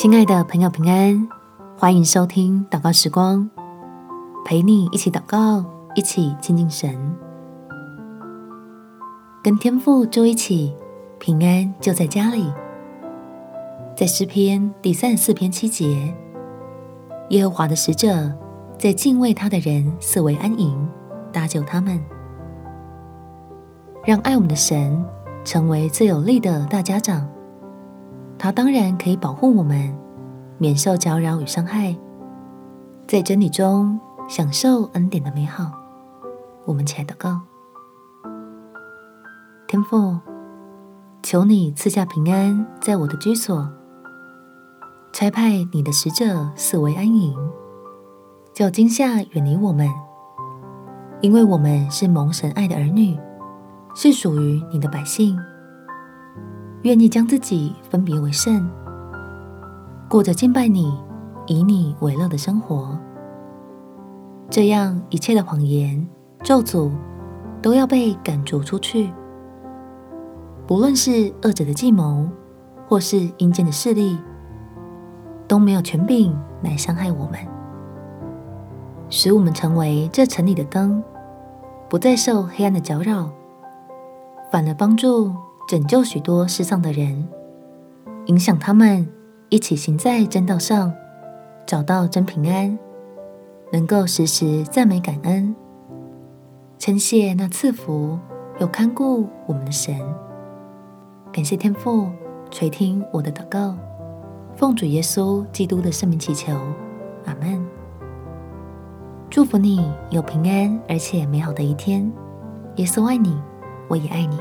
亲爱的朋友，平安，欢迎收听祷告时光，陪你一起祷告，一起亲近神，跟天父住一起，平安就在家里。在诗篇第三十四篇七节，耶和华的使者在敬畏他的人四围安营，搭救他们，让爱我们的神成为最有力的大家长。他当然可以保护我们，免受搅扰与伤害，在真理中享受恩典的美好。我们起来祷告，天父，求你赐下平安在我的居所，差派你的使者四围安营，叫惊吓远离我们，因为我们是蒙神爱的儿女，是属于你的百姓。愿意将自己分别为圣，过着敬拜你、以你为乐的生活。这样，一切的谎言、咒诅都要被赶逐出去。不论是恶者的计谋，或是阴间的势力，都没有权柄来伤害我们，使我们成为这城里的灯，不再受黑暗的搅扰，反而帮助。拯救许多失丧的人，影响他们一起行在正道上，找到真平安，能够时时赞美感恩，称谢那赐福又看顾我们的神。感谢天父垂听我的祷告，奉主耶稣基督的圣名祈求，阿门。祝福你有平安而且美好的一天。耶稣爱你，我也爱你。